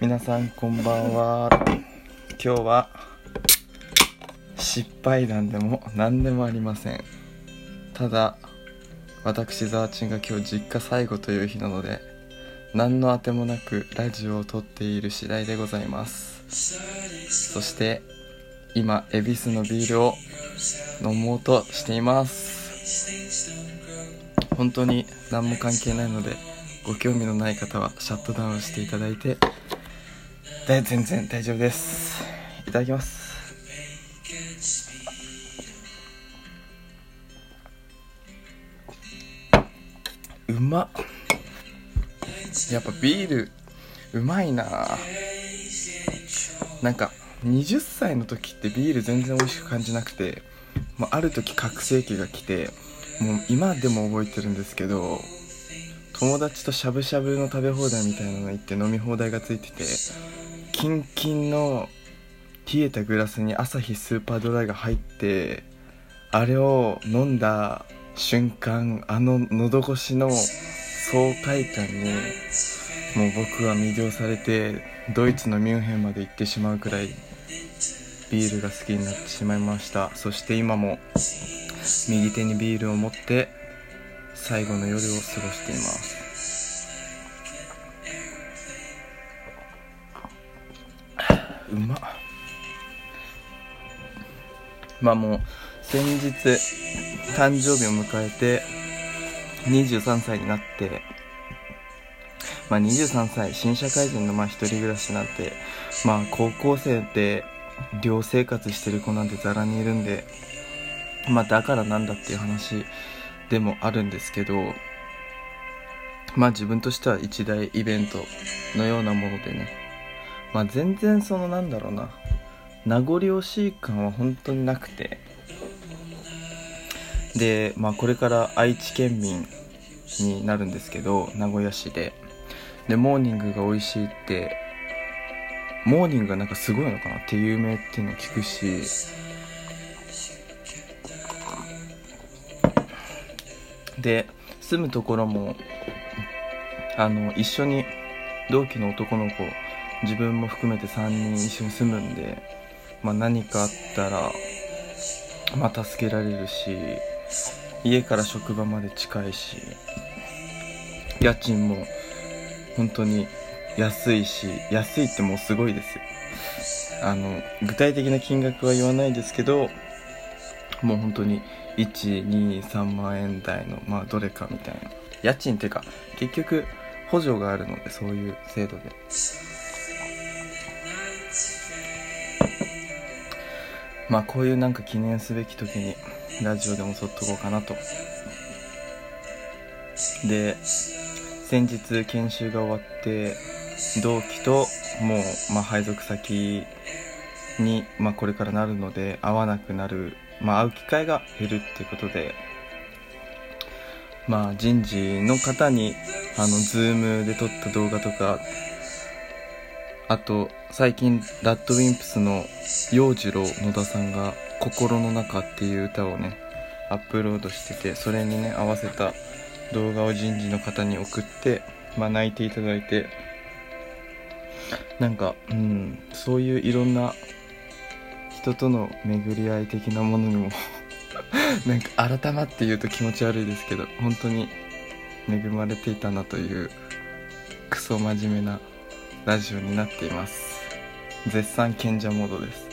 皆さんこんばんは。今日は失敗談でも何でもありません。ただ私ザワチンが今日実家最後という日なので何のあてもなくラジオを撮っている次第でございます。そして今恵比寿のビールを飲もうとしています。本当に何も関係ないのでご興味のない方はシャットダウンしていただいてで全然大丈夫です。いただきます。うまっ。やっぱビールうまいな。なんか20歳の時ってビール全然美味しく感じなくて、まあ、ある時覚醒期が来てもう今でも覚えてるんですけど友達としゃぶしゃぶの食べ放題みたいなの行って飲み放題がついててキンキンの冷えたグラスにアサヒスーパードライが入ってあれを飲んだ瞬間あの喉越しの爽快感にもう僕は魅了されてドイツのミュンヘンまで行ってしまうくらいビールが好きになってしまいました。そして今も右手にビールを持って最後の夜を過ごしています。うままあもう先日誕生日を迎えて23歳になってまあ23歳新社会人のまあ一人暮らしなんてまあ高校生で寮生活してる子なんてザラにいるんでまあだからなんだっていう話でもあるんですけどまあ自分としては一大イベントのようなものでねまあ全然そのなんだろうな。名残惜しい感は本当になくて。でまあこれから愛知県民になるんですけど名古屋市で。でモーニングが美味しいって。モーニングがなんかすごいのかなって有名っていうのを聞くし。で住むところもあの一緒に同期の男の子自分も含めて3人一緒に住むんで、まあ、何かあったら、まあ、助けられるし家から職場まで近いし家賃も本当に安いし安いってもうすごいですよ。あの具体的な金額は言わないですけどもう本当に123万円台のまあどれかみたいな。家賃っていうか結局補助があるのでそういう制度で。まあこういうなんか記念すべき時にラジオでも撮っとこうかなと。で先日研修が終わって同期ともう、まあ、配属先に、まあ、これからなるので会わなくなる、まあ、会う機会が減るっていうことでまあ人事の方にあのズームで撮った動画とかあと最近ラッドウィンプスの陽次郎野田さんが「心の中」っていう歌をねアップロードしててそれにね合わせた動画を人事の方に送ってまあ泣いていただいてなんかうんそういういろんな人との巡り合い的なものにも なんか改まって言うと気持ち悪いですけど本当に恵まれていたなというクソ真面目なラジオになっています。絶賛賢者モードです。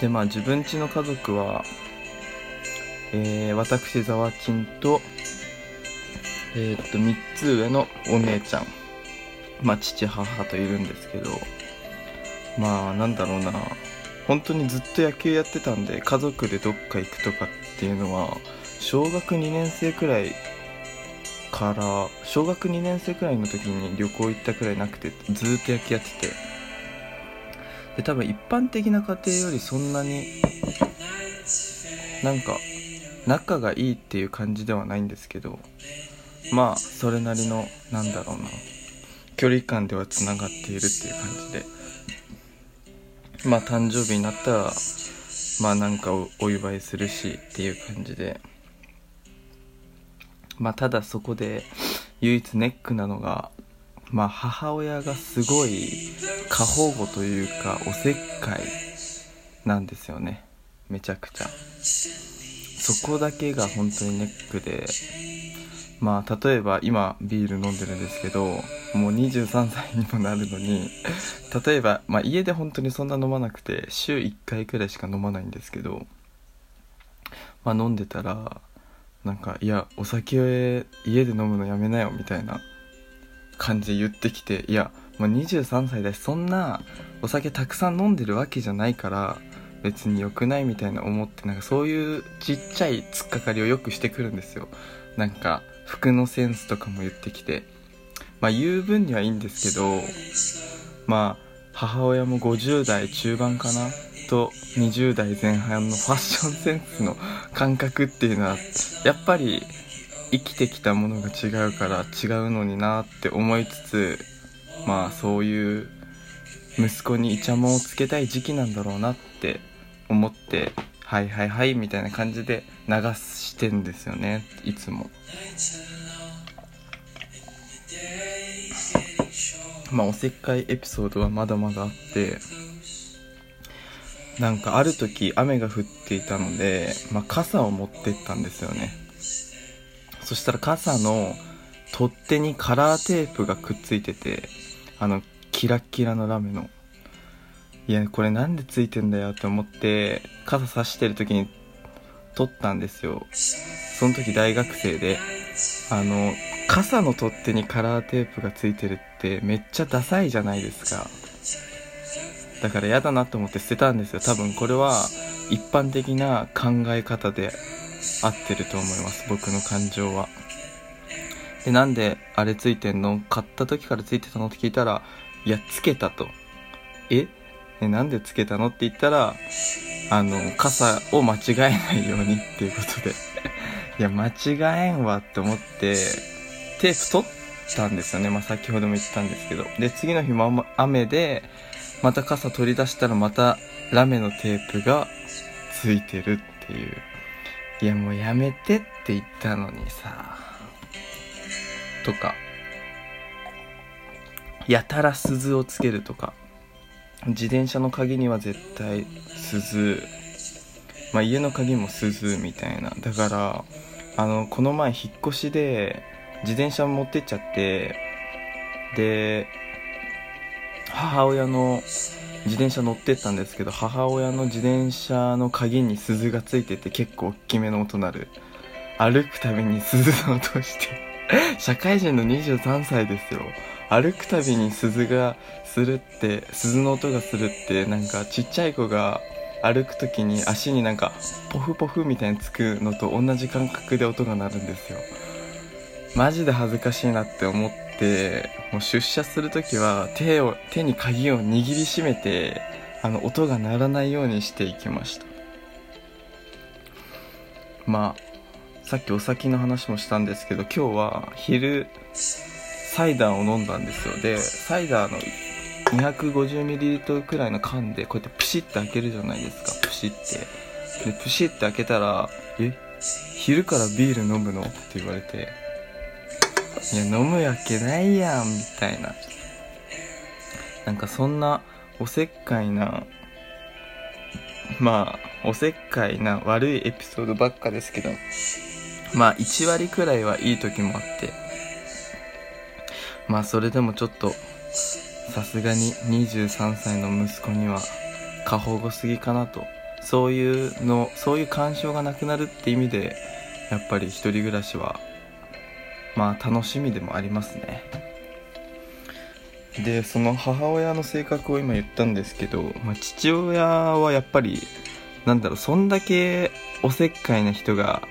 でまあ自分家の家族は、えー、私ざわちんとえー、っと3つ上のお姉ちゃん。まあ父母といるんですけどまあなんだろうな。本当にずっと野球やってたんで家族でどっか行くとかっていうのは小学2年生くらいから小学2年生くらいの時に旅行行ったくらいなくてずっと野球やってて。で多分一般的な家庭よりそんなになんか仲がいいっていう感じではないんですけどまあそれなりのなんだろうな距離感ではつながっているっていう感じで。まあ誕生日になったらまあなんかお祝いするしっていう感じで。まあただそこで唯一ネックなのがまあ母親がすごい過保護というかおせっかいなんですよね。めちゃくちゃ。そこだけが本当にネックでまあ例えば今ビール飲んでるんですけどもう23歳にもなるのに例えば、まあ、家で本当にそんな飲まなくて週1回くらいしか飲まないんですけどまあ飲んでたらなんかいやお酒を家で飲むのやめなよみたいな感じで言ってきていやもう23歳だしそんなお酒たくさん飲んでるわけじゃないから別に良くないみたいな思ってなんかそういうちっちゃい突っかかりをよくしてくるんですよ。なんか服のセンスとかも言ってきてまあ言う分にはいいんですけどまあ母親も50代中盤かなと20代前半のファッションセンスの感覚っていうのはやっぱり生きてきたものが違うから違うのになって思いつつまあそういう息子にイチャモンをつけたい時期なんだろうなって思ってはいはいはいみたいな感じで流してんですよね。いつも。まあおせっかいエピソードはまだまだあって。なんかある時雨が降っていたので、まあ、傘を持ってったんですよね。そしたら傘の取っ手にカラーテープがくっついててあのキラッキラのラメの。いやこれなんでついてんだよって思って傘さしてる時に撮ったんですよ。その時大学生で。あの傘の取っ手にカラーテープがついてるってめっちゃダサいじゃないですか。だから嫌だなと思って捨てたんですよ。多分これは一般的な考え方で合ってると思います。僕の感情は。でなんであれついてんの？買った時からついてたの？って聞いたらいやつけたと。え？えなんでつけたの？って言ったらあの傘を間違えないようにっていうことで。いや間違えんわって思ってテープ取ったんですよね。まあ先ほども言ったんですけど。で次の日も雨でまた傘取り出したらまたラメのテープがついてるっていう。いやもうやめてって言ったのにさ。とか。やたら鈴をつけるとか。自転車の鍵には絶対鈴。まあ家の鍵も鈴みたいな。だからあのこの前引っ越しで自転車持ってっちゃってで母親の自転車乗ってったんですけど母親の自転車の鍵に鈴がついてて結構大きめの音鳴る。歩くたびに鈴の音して。社会人の23歳ですよ。歩くたびに鈴がするって鈴の音がするってなんかちっちゃい子が歩く時に足になんかポフポフみたいにつくのと同じ感覚で音が鳴るんですよ。マジで恥ずかしいなって思ってもう出社する時は手を手に鍵を握りしめてあの音が鳴らないようにしていきました。まあさっきお酒の話もしたんですけど今日は昼サイダーを飲んだんですよ。でサイダーの 250ml くらいの缶でこうやってプシッて開けるじゃないですか。プシッて。でプシッて開けたら「え昼からビール飲むの?」って言われて「いや飲むわけないやん」みたいな。なんかそんなおせっかいなまあおせっかいな悪いエピソードばっかですけど。まあ1割くらいはいい時もあって。まあそれでもちょっとさすがに23歳の息子には過保護すぎかなと。そういうのそういう干渉がなくなるって意味でやっぱり一人暮らしはまあ楽しみでもありますね。でその母親の性格を今言ったんですけど、まあ、父親はやっぱりなんだろうそんだけおせっかいな人が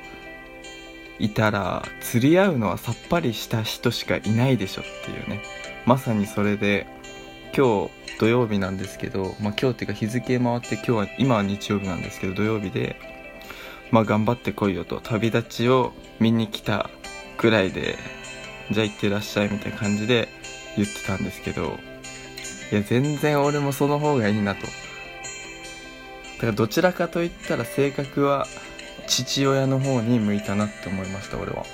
いたら釣り合うのはさっぱりした人しかいないでしょっていうね。まさにそれで今日土曜日なんですけど、まあ、今日っていうか日付回って今日は今は日曜日なんですけど土曜日でまあ頑張ってこいよと。旅立ちを見に来たくらいでじゃあ行ってらっしゃいみたいな感じで言ってたんですけどいや全然俺もその方がいいなと。だからどちらかといったら性格は父親の方に向いたなって思いました俺は。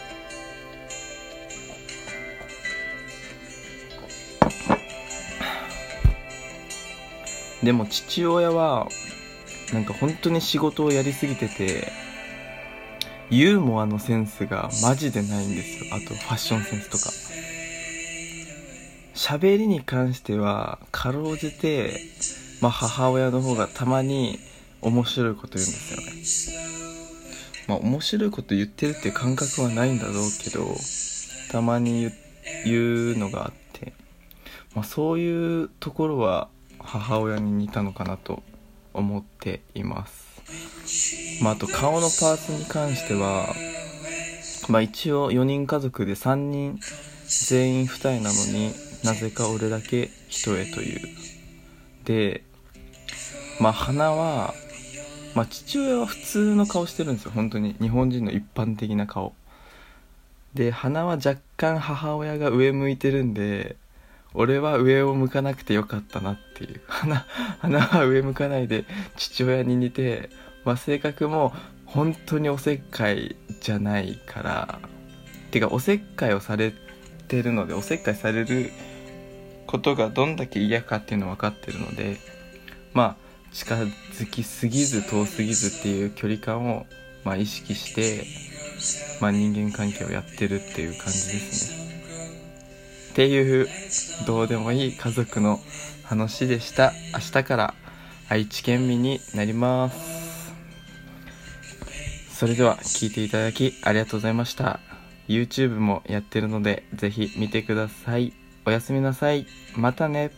でも父親はなんか本当に仕事をやりすぎててユーモアのセンスがマジでないんですよ。あとファッションセンスとか。喋りに関してはかろうじて、まあ、母親の方がたまに面白いこと言うんですよね。まあ面白いこと言ってるって感覚はないんだろうけどたまに言うのがあって、まあ、そういうところは母親に似たのかなと思っています。まああと顔のパーツに関してはまあ一応4人家族で3人全員二重なのになぜか俺だけ一重という。でまあ鼻はまあ父親は普通の顔してるんですよ本当に。日本人の一般的な顔。で鼻は若干母親が上向いてるんで俺は上を向かなくてよかったなっていう。鼻鼻は上向かないで父親に似て、まあ、性格も本当におせっかいじゃないから。てかおせっかいをされてるのでおせっかいされることがどんだけ嫌かっていうの分かってるのでまあ近づきすぎず遠すぎずっていう距離感を、まあ、意識して、まあ、人間関係をやってるっていう感じですね。っていうどうでもいい家族の話でした。明日から愛知県民になります。それでは聞いていただきありがとうございました。YouTube もやってるのでぜひ見てください。おやすみなさい。またね。